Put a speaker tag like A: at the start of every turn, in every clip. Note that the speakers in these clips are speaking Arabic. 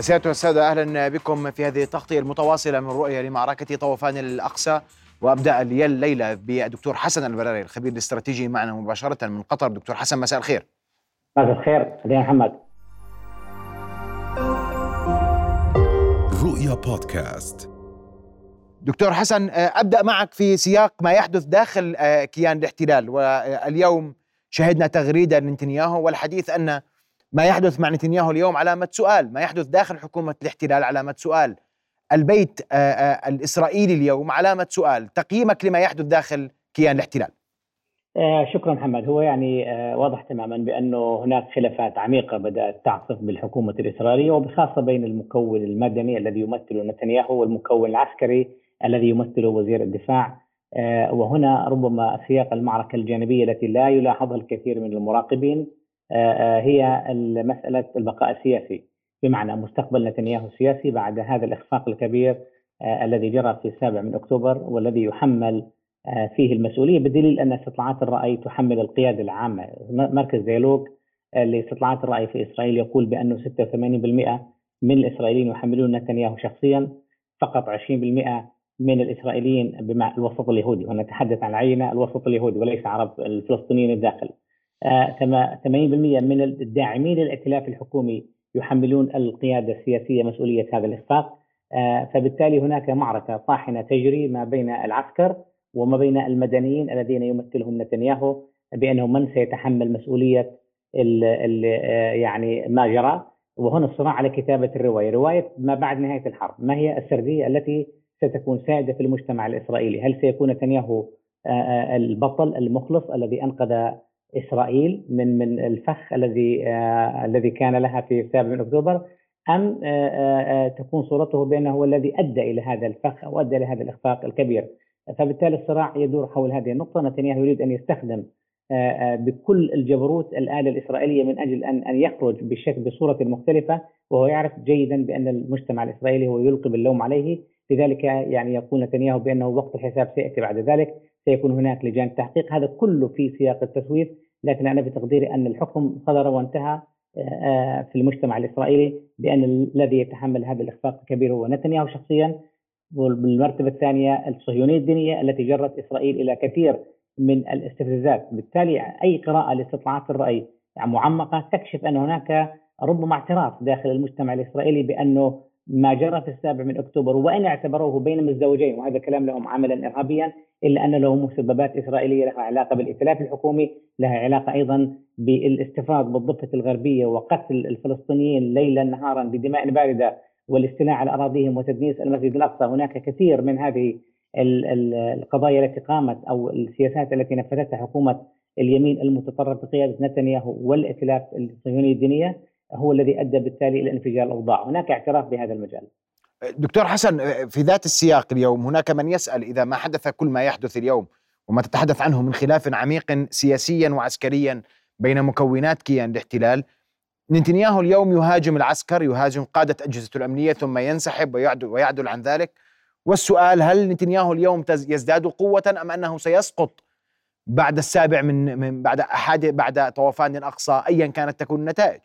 A: سيادة والسادة أهلا بكم في هذه التغطية المتواصلة من رؤية لمعركة طوفان الأقصى. وأبدأ الليلة بالدكتور حسن البراري الخبير الاستراتيجي معنا مباشرة من قطر. دكتور حسن مساء الخير.
B: مساء الخير أهلا محمد.
A: رؤيا بودكاست. دكتور حسن أبدأ معك في سياق ما يحدث داخل كيان الاحتلال. واليوم شهدنا تغريدة نتنياهو والحديث أن ما يحدث مع نتنياهو اليوم علامة سؤال ما يحدث داخل حكومة الاحتلال علامة سؤال. البيت آه، آه، الإسرائيلي اليوم علامة سؤال تقييمك لما يحدث داخل كيان الاحتلال.
B: آه، شكرا محمد. هو يعني واضح تماما بأنه هناك خلافات عميقة بدأت تعصف بالحكومة الإسرائيلية وبخاصة بين المكون المدني الذي يمثله نتنياهو والمكون العسكري الذي يمثله وزير الدفاع. وهنا ربما سياق المعركة الجانبية التي لا يلاحظها الكثير من المراقبين. هي مساله البقاء السياسي. بمعنى مستقبل نتنياهو السياسي بعد هذا الإخفاق الكبير آه، الذي جرى في السابع من أكتوبر والذي يحمل فيه المسؤولية بدليل أن استطلاعات الرأي تحمل القيادة العامة. مركز ديالوج لاستطلاعات الرأي في إسرائيل يقول بانه 86% من الإسرائيليين يحملون نتنياهو شخصيا فقط 20% من الإسرائيليين بمع الوسط اليهودي. ونتحدث عن العينة الوسط اليهودي وليس عرب الفلسطينيين الداخل 80% من الداعمين للائتلاف الحكومي يحملون القيادة السياسية مسؤولية هذا الاخفاق آه، فبالتالي هناك معركة طاحنة تجري ما بين العسكر وما بين المدنيين الذين يمثلهم نتنياهو بأنه من سيتحمل مسؤولية ال ال آه، يعني ما جرى. وهنا الصراع على كتابة الرواية، رواية ما بعد نهاية الحرب، ما هي السردية التي ستكون سائدة في المجتمع الإسرائيلي؟ هل سيكون نتنياهو آه، البطل المخلص الذي أنقذ إسرائيل من من الفخ الذي آه الذي كان لها في 7 من أكتوبر أم آه آه تكون صورته بأنه هو الذي أدى إلى هذا الفخ أو أدى إلى هذا الإخفاق الكبير. فبالتالي الصراع يدور حول هذه النقطة. نتنياهو يريد أن يستخدم بكل الجبروت الآلة الإسرائيلية من أجل أن أن يخرج بشكل بصورة مختلفة وهو يعرف جيدا بأن المجتمع الإسرائيلي هو يلقي باللوم عليه. لذلك يعني يقول نتنياهو بأنه وقت الحساب سيأتي بعد ذلك. سيكون هناك لجان تحقيق. هذا كله في سياق التسويف. لكن أنا بتقديري أن الحكم صدر وانتهى آه، آه، في المجتمع الإسرائيلي بأن الذي يتحمل هذا الإخفاق الكبير هو نتنياهو شخصيا وبالمرتبه الثانية الصهيونية الدينية التي جرت إسرائيل إلى كثير من الاستفزازات، بالتالي أي قراءة لاستطلاعات الرأي معمقة تكشف أن هناك ربما اعتراف داخل المجتمع الإسرائيلي بأنه ما جرى في السابع من أكتوبر وإن اعتبروه بين المزدوجين وهذا كلام لهم عملا ارهابيا إلا أن له مسببات إسرائيلية لها علاقة بالائتلاف الحكومي، لها علاقة أيضا بالاستفاض بالضفة الغربية وقتل الفلسطينيين ليلا نهارا بدماء باردة والاستيلاء على أراضيهم وتدنيس المسجد الأقصى، هناك كثير من هذه القضايا التي قامت أو السياسات التي نفذتها حكومة اليمين المتطرف بقيادة نتنياهو والائتلاف الصهيوني الدينية. هو الذي أدى بالتالي إلى انفجار الأوضاع، هناك اعتراف بهذا المجال.
A: دكتور حسن في ذات السياق اليوم هناك من يسأل إذا ما حدث كل ما يحدث اليوم وما تتحدث عنه من خلاف عميق سياسيا وعسكريا بين مكونات كيان الاحتلال نتنياهو اليوم يهاجم العسكر يهاجم قادة أجهزة الأمنية ثم ينسحب ويعدل, ويعدل عن ذلك. والسؤال هل نتنياهو اليوم يزداد قوة أم أنه سيسقط بعد السابع من, من بعد أحد بعد طوفان الأقصى أيا كانت تكون النتائج؟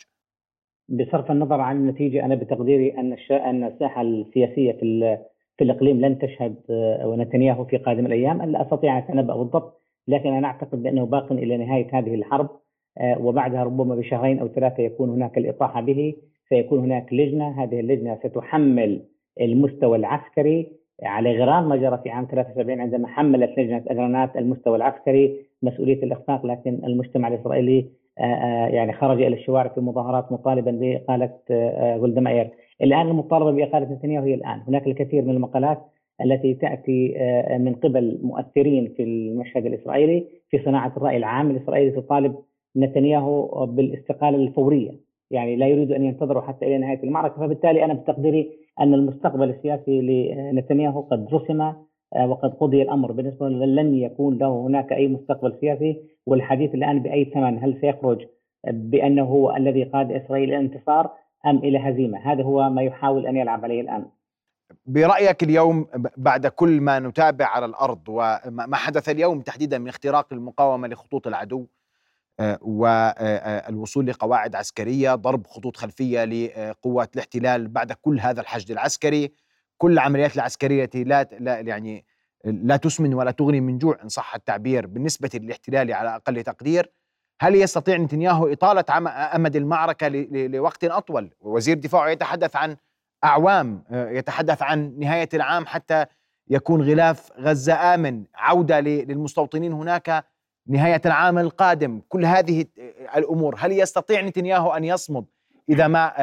B: بصرف النظر عن النتيجة أنا بتقديري أن أن الساحة السياسية في في الإقليم لن تشهد آه، نتنياهو في قادم الأيام لا أستطيع أن أتنبأ بالضبط لكن أنا أعتقد بأنه باق إلى نهاية هذه الحرب آه، وبعدها ربما بشهرين أو ثلاثة يكون هناك الإطاحة به سيكون هناك لجنة هذه اللجنة ستحمل المستوى العسكري على غرار ما جرى في عام 73 عندما حملت لجنة أجرانات المستوى العسكري مسؤولية الإخفاق لكن المجتمع الإسرائيلي يعني خرج إلى الشوارع في مظاهرات مطالبا باقاله آه، جولدا ماير. الآن المطالبة بإقالة نتنياهو هي الآن. هناك الكثير من المقالات التي تأتي من قبل مؤثرين في المشهد الإسرائيلي في صناعة الرأي العام. الإسرائيلي تطالب نتنياهو بالاستقالة الفورية. يعني لا يريد أن ينتظروا حتى إلى نهاية المعركة. فبالتالي أنا بتقديري أن المستقبل السياسي لنتنياهو قد رسم آه، وقد قضي الأمر. بالنسبة لن يكون له هناك أي مستقبل سياسي والحديث الآن بأي ثمن؟ هل سيخرج بأنه هو الذي قاد إسرائيل إلى الانتصار أم إلى هزيمة؟ هذا هو ما يحاول أن يلعب عليه الآن.
A: برأيك اليوم بعد كل ما نتابع على الأرض وما حدث اليوم تحديدا من اختراق المقاومة لخطوط العدو والوصول لقواعد عسكرية ضرب خطوط خلفية لقوات الاحتلال بعد كل هذا الحشد العسكري كل العمليات العسكرية التي لا لا يعني لا تسمن ولا تغني من جوع إن صح التعبير بالنسبة للاحتلال على أقل تقدير. هل يستطيع نتنياهو إطالة أمد المعركة لوقت أطول؟ وزير دفاعه يتحدث عن أعوام يتحدث عن نهاية العام حتى يكون غلاف غزة آمن. عودة للمستوطنين هناك نهاية العام القادم. كل هذه الأمور هل يستطيع نتنياهو أن يصمد إذا ما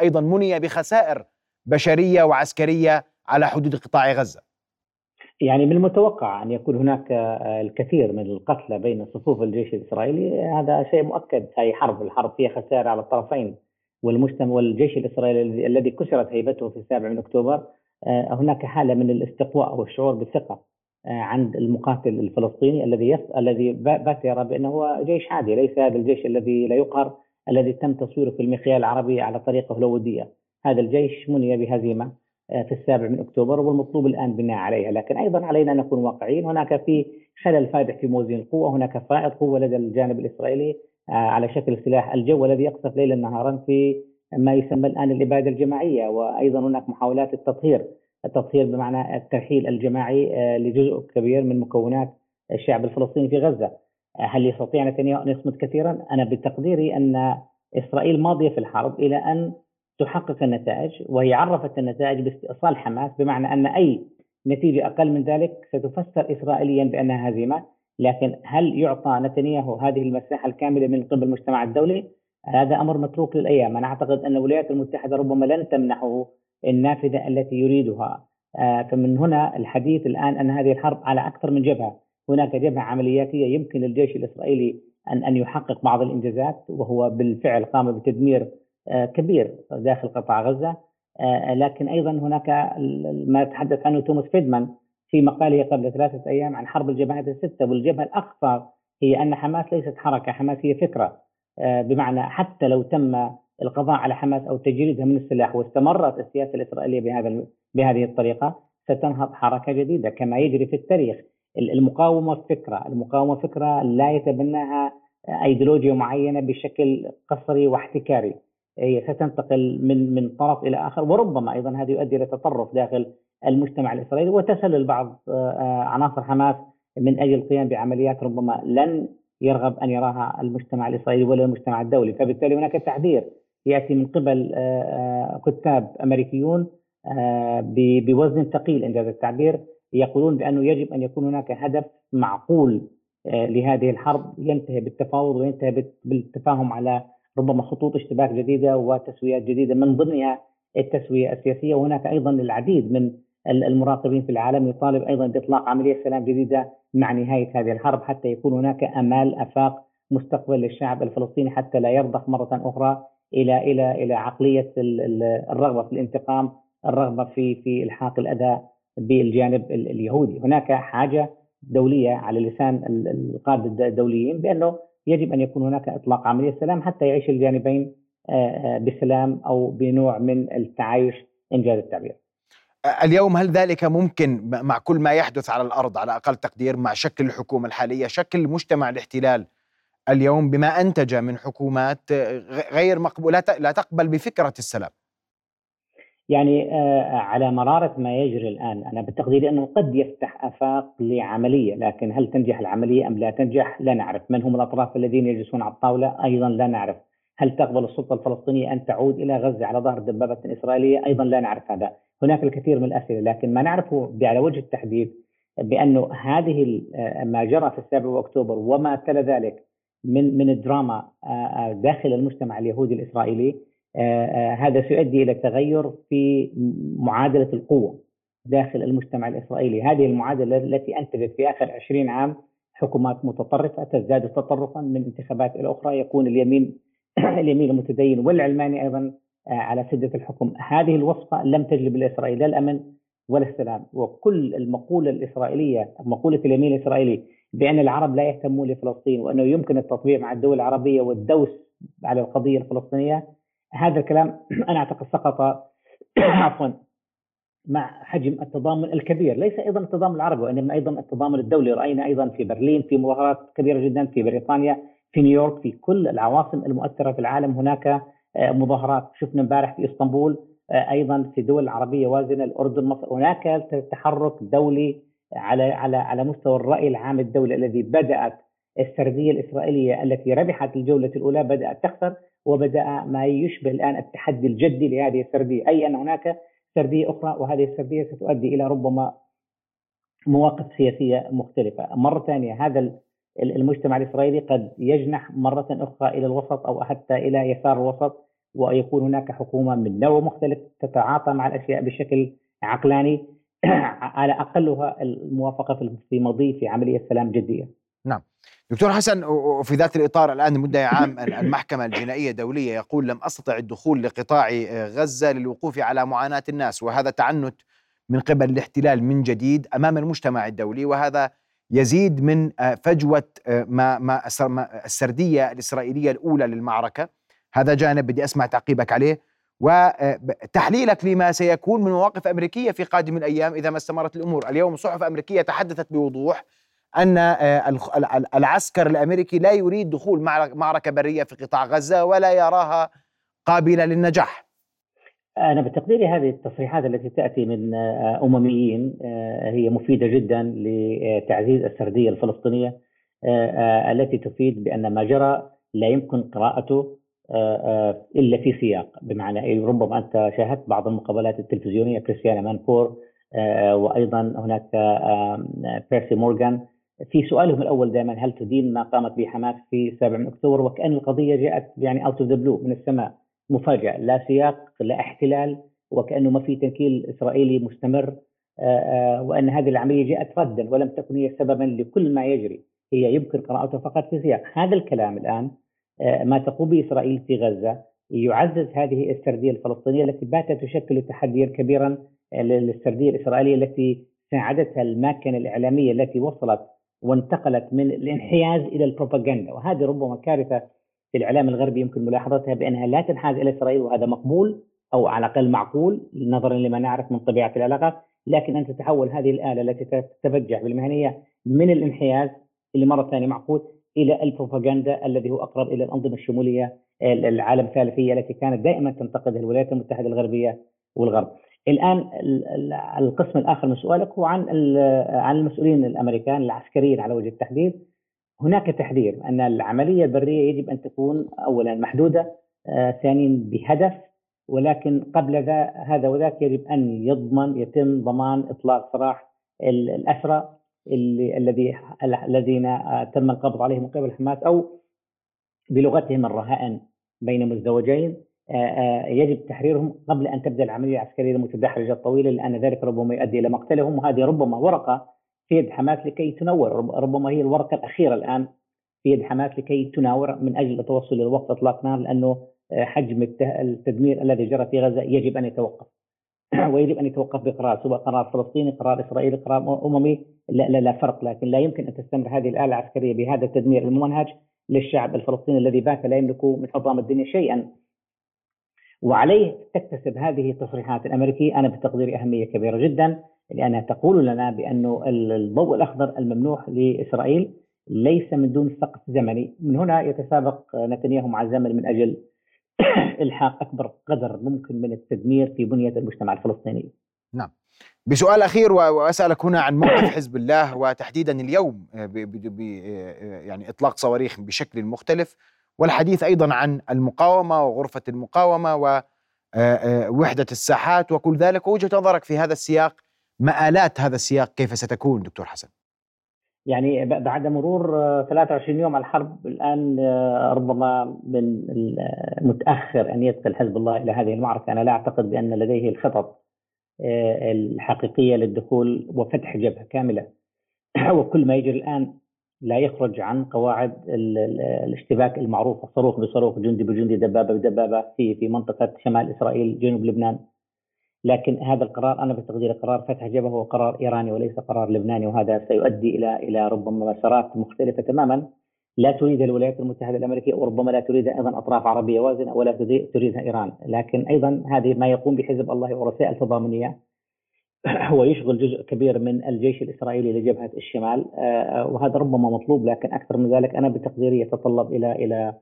A: أيضا مني بخسائر بشرية وعسكرية على حدود قطاع غزة.
B: يعني من المتوقع أن يكون هناك الكثير من القتلى بين صفوف الجيش الإسرائيلي. هذا شيء مؤكد. هي حرب الحرب فيها خسائر على الطرفين. والمجتمع والجيش الإسرائيلي الذي كسرت هيبته في السابع من أكتوبر هناك حالة من الاستقواء والشعور بالثقة عند المقاتل الفلسطيني الذي الذي بات يرى بأنه هو جيش عادي ليس هذا الجيش الذي لا يقهر الذي تم تصويره في المخيال العربي على طريقة هلوديه هذا الجيش مني بهزيمة آه، في السابع من أكتوبر والمطلوب الآن بناء عليها، لكن أيضا علينا أن نكون واقعيين، هناك في خلل فادح في موازين القوة، هناك فائض قوة لدى الجانب الإسرائيلي آه، على شكل سلاح الجو الذي يقصف ليلا نهارا في ما يسمى الآن الإبادة الجماعية، وأيضا هناك محاولات التطهير، التطهير بمعنى الترحيل الجماعي آه، لجزء كبير من مكونات الشعب الفلسطيني في غزة. هل يستطيع نتنياهو أن يصمد كثيرا؟ أنا بتقديري أن إسرائيل ماضية في الحرب إلى أن تحقق النتائج وهي عرفت النتائج باستئصال حماس بمعنى أن أي نتيجة أقل من ذلك ستفسر اسرائيليا بانها هزيمه لكن هل يعطى نتنياهو هذه المساحة الكاملة من قبل المجتمع الدولي؟ هذا أمر متروك للأيام، أنا أعتقد أن الولايات المتحدة ربما لن تمنحه النافذة التي يريدها، آه، فمن هنا الحديث الآن أن هذه الحرب على أكثر من جبهة، هناك جبهة عملياتية يمكن للجيش الإسرائيلي ان أن يحقق بعض الإنجازات وهو بالفعل قام بتدمير كبير داخل قطاع غزة. آه، لكن أيضا هناك ما تحدث عنه توماس فيدمان في مقاله قبل ثلاثة أيام عن حرب الجبهات الستة. والجبهة الأخطر هي أن حماس ليست حركة حماس هي فكرة. آه، بمعنى حتى لو تم القضاء على حماس أو تجريدها من السلاح واستمرت السياسة الإسرائيلية بهذا بهذه الطريقة ستنهض حركة جديدة. كما يجري في التاريخ المقاومة فكرة. المقاومة فكرة لا يتبناها أيديولوجيا معينة بشكل قصري واحتكاري. هي ستنتقل من من طرف إلى آخر وربما أيضا هذا يؤدي إلى تطرف داخل المجتمع الإسرائيلي وتسلل بعض آه، آه، عناصر حماس من أجل القيام بعمليات ربما لن يرغب أن يراها المجتمع الإسرائيلي ولا المجتمع الدولي، فبالتالي هناك تحذير يأتي من قبل آه، كتاب أمريكيون بوزن ثقيل انجاز التعبير يقولون بأنه يجب أن يكون هناك هدف معقول لهذه الحرب ينتهي بالتفاوض وينتهي بالتفاهم على ربما خطوط اشتباك جديدة وتسويات جديدة. من ضمنها التسويه السياسية. وهناك أيضا العديد من المراقبين في العالم. يطالب أيضا بإطلاق عملية سلام جديدة مع نهاية هذه الحرب حتى يكون هناك أمال أفاق مستقبل للشعب الفلسطيني حتى لا يرضخ مرة أخرى إلى إلى إلى عقلية الرغبة في الانتقام، الرغبة في في إلحاق الاذى بالجانب اليهودي، هناك حاجة دولية على لسان القادة الدوليين بأنه يجب أن يكون هناك إطلاق عملية سلام حتى يعيش الجانبين آه، آه، بسلام أو بنوع من التعايش إنجاز التعبير.
A: اليوم هل ذلك ممكن مع كل ما يحدث على الأرض على أقل تقدير مع شكل الحكومة الحالية، شكل مجتمع الاحتلال اليوم بما أنتج من حكومات غير مقبوله لا تقبل بفكرة السلام.
B: يعني آه، على مرارة ما يجري الآن. أنا بتقديري أنه قد يفتح آفاق لعملية لكن هل تنجح العملية أم لا تنجح؟ لا نعرف. من هم الأطراف الذين يجلسون على الطاولة؟ أيضا لا نعرف. هل تقبل السلطة الفلسطينية أن تعود إلى غزة على ظهر دبابة إسرائيلية؟ أيضا لا نعرف هذا. هناك الكثير من الأسئلة لكن ما نعرفه على وجه التحديد بأنه هذه آه، ما جرى في السابع أكتوبر وما تلا ذلك من من الدراما آه، داخل المجتمع اليهودي الإسرائيلي هذا سيؤدي إلى تغير في معادلة القوة داخل المجتمع الإسرائيلي، هذه المعادلة التي أنتجت في آخر 20 عام حكومات متطرفة تزداد تطرفا من انتخابات إلى أخرى يكون اليمين اليمين المتدين والعلماني أيضا آه، على سدة الحكم، هذه الوصفة لم تجلب لإسرائيل لا الأمن ولا السلام، وكل المقولة الإسرائيلية مقولة اليمين الإسرائيلي بأن العرب لا يهتمون لفلسطين وأنه يمكن التطبيع مع الدول العربية والدوس على القضية الفلسطينية هذا الكلام أنا أعتقد سقط عفوا مع حجم التضامن الكبير. ليس أيضا التضامن العربي وإنما أيضا التضامن الدولي. رأينا أيضا في برلين في مظاهرات كبيرة جدا في بريطانيا في نيويورك في كل العواصم المؤثرة في العالم. هناك مظاهرات شفنا امبارح في إسطنبول أيضا في دول عربية وازنة الأردن مصر. هناك تحرك دولي على على على مستوى الرأي العام الدولي الذي بدأت السردية الإسرائيلية التي ربحت الجولة الأولى بدأت تخسر. وبدأ ما يشبه الآن التحدي الجدي لهذه السردية أي أن هناك سردية أخرى وهذه السردية ستؤدي إلى ربما مواقف سياسية مختلفة، مرة ثانية هذا المجتمع الإسرائيلي قد يجنح مرة أخرى إلى الوسط أو حتى إلى يسار الوسط ويكون هناك حكومة من نوع مختلف تتعاطى مع الأشياء بشكل عقلاني على أقلها الموافقة في مضي في عملية سلام جدية.
A: نعم. دكتور حسن وفي ذات الإطار الآن مدعي عام المحكمة الجنائية الدولية يقول لم أستطع الدخول لقطاع غزة للوقوف على معاناة الناس وهذا تعنت من قبل الاحتلال من جديد أمام المجتمع الدولي وهذا يزيد من فجوة ما ما السردية الإسرائيلية الأولى للمعركة. هذا جانب بدي أسمع تعقيبك عليه. وتحليلك لما سيكون من مواقف أمريكية في قادم الأيام إذا ما استمرت الأمور، اليوم صحف أمريكية تحدثت بوضوح أن آه، العسكر الأمريكي لا يريد دخول معركة برية في قطاع غزة ولا يراها قابلة للنجاح.
B: أنا بتقديري هذه التصريحات التي تأتي من آه، أمميين آه، هي مفيدة جدا لتعزيز السردية الفلسطينية التي تفيد بأن ما جرى لا يمكن قراءته إلا في سياق بمعنى ربما أنت شاهدت بعض المقابلات التلفزيونية كريستيان أمانبور وأيضا هناك بيرس مورغان في سؤالهم الأول دائما هل تدين ما قامت به حماس في 7 من أكتوبر؟ وكأن القضية جاءت يعني out of the blue من السماء مفاجأة لا سياق لا احتلال وكأنه ما في تنكيل إسرائيلي مستمر وأن هذه العملية جاءت ردا ولم تكن هي سببا لكل ما يجري. هي يمكن قراءته فقط في سياق. هذا الكلام الآن ما تقوم به إسرائيل في غزة يعزز هذه السردية الفلسطينية التي باتت تشكل تحديا كبيرا للسردية الإسرائيلية التي ساعدتها الماكنة الإعلامية التي وصلت وانتقلت من الانحياز إلى البروباغندا وهذه ربما كارثة في الإعلام الغربي يمكن ملاحظتها بأنها لا تنحاز إلى إسرائيل وهذا مقبول أو على الأقل معقول نظرا لما نعرف من طبيعة العلاقات لكن أن تتحول هذه الآلة التي تتبجح بالمهنية من الانحياز اللي مرة ثانية معقول إلى البروباغندا الذي هو أقرب إلى الأنظمة الشمولية العالم الثالثية التي كانت دائما تنتقدها الولايات المتحدة الغربية والغرب. الآن القسم الآخر من سؤالك هو عن عن المسؤولين الأمريكان العسكريين على وجه التحديد. هناك تحذير أن العملية البرية يجب أن تكون اولا محدودة آه، ثانيا بهدف ولكن قبل ذا هذا وذاك يجب أن يضمن يتم ضمان إطلاق سراح الأسرى الذي الذين آه، تم القبض عليهم من قبل حماس أو بلغتهم الرهائن بين مزدوجين. يجب تحريرهم قبل أن تبدأ العملية العسكرية المتدحرجة الطويلة لأن ذلك ربما يؤدي إلى مقتلهم. وهذه ربما ورقة في يد حماس لكي تنور ربما هي الورقة الأخيرة الآن في يد حماس لكي تناور من أجل التوصل إلى وقف إطلاق نار لأنه حجم التدمير الذي جرى في غزة يجب أن يتوقف. ويجب أن يتوقف بقرار سواء قرار فلسطيني قرار إسرائيلي قرار أممي. لا, لا, لا فرق لكن لا يمكن أن تستمر هذه الآلة العسكرية بهذا التدمير الممنهج للشعب الفلسطيني الذي بات لا يملك من حطام الدنيا شيئا. وعليه تكتسب هذه التصريحات الأمريكية أنا بتقديري أهمية كبيرة جدا لأنها تقول لنا بأنه الضوء الأخضر الممنوح لإسرائيل ليس من دون سقف زمني، من هنا يتسابق نتنياهو مع الزمن من أجل إلحاق أكبر قدر ممكن من التدمير في بنية المجتمع الفلسطيني.
A: نعم. بسؤال أخير وأسألك هنا عن موقف حزب الله وتحديدا اليوم ب يعني إطلاق صواريخ بشكل مختلف والحديث أيضا عن المقاومة وغرفة المقاومة ووحده الساحات وكل ذلك وجهه نظرك في هذا السياق مآلات هذا السياق كيف ستكون دكتور حسن؟
B: يعني بعد مرور 23 يوم على الحرب الآن ربما من المتأخر أن يدخل حزب الله إلى هذه المعركة أنا لا أعتقد بأن لديه الخطط الحقيقية للدخول وفتح جبهة كاملة وكل ما يجري الآن لا يخرج عن قواعد الاشتباك المعروفه صاروخ بصاروخ جندي بجندي دبابة بدبابة في في منطقة شمال إسرائيل جنوب لبنان. لكن هذا القرار أنا بتقدير قرار فتح جبهة هو قرار إيراني وليس قرار لبناني وهذا سيؤدي إلى إلى ربما مسارات مختلفة تماما. لا تريدها الولايات المتحدة الأمريكية وربما لا تريدها أيضا أطراف عربية وازنة ولا تريدها إيران، لكن أيضا هذه ما يقوم بحزب الله ورسائل تضامنيه هو يشغل جزء كبير من الجيش الإسرائيلي لجبهة الشمال وهذا ربما مطلوب لكن أكثر من ذلك أنا بتقديري يتطلب إلى إلى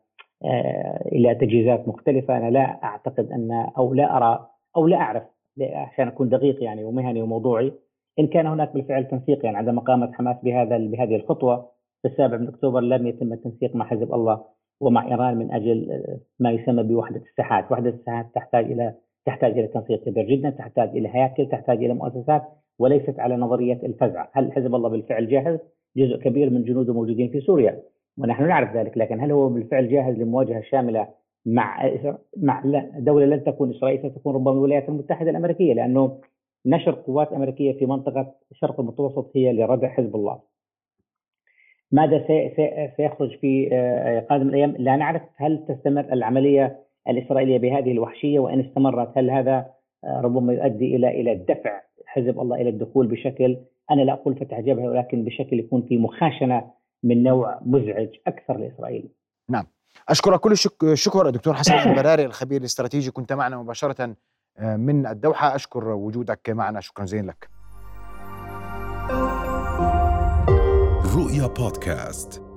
B: إلى تجهيزات مختلفة. أنا لا أعتقد أن أو لا أرى أو لا أعرف عشان أكون دقيق يعني ومهني وموضوعي إن كان هناك بالفعل تنسيق يعني عندما قامت حماس بهذا بهذه الخطوة في السابع من أكتوبر لم يتم التنسيق مع حزب الله ومع إيران من أجل ما يسمى بوحدة الساحات، وحدة الساحات تحتاج إلى تحتاج إلى تنسيق كبير جدا، تحتاج إلى هياكل، تحتاج إلى مؤسسات وليست على نظرية الفزع، هل حزب الله بالفعل جاهز؟ جزء كبير من جنوده موجودين في سوريا ونحن نعرف ذلك، لكن هل هو بالفعل جاهز لمواجهه شامله مع مع دولة لن تكون إسرائيل ستكون ربما الولايات المتحدة الأمريكية لأنه نشر قوات أمريكية في منطقة الشرق المتوسط هي لردع حزب الله. ماذا سيخرج في آه، قادم الأيام؟ لا نعرف هل تستمر العملية الإسرائيلية بهذه الوحشية وإن استمرت هل هذا آه، ربما يؤدي إلى إلى دفع حزب الله إلى الدخول بشكل أنا لا أقول فتح جبهة ولكن بشكل يكون في مخاشنة من نوع مزعج أكثر لإسرائيل.
A: نعم. أشكرك كل الشكر دكتور حسن البراري الخبير الاستراتيجي كنت معنا مباشرة آه، من الدوحة أشكر وجودك معنا شكرا جزيلا لك. رؤيا بودكاست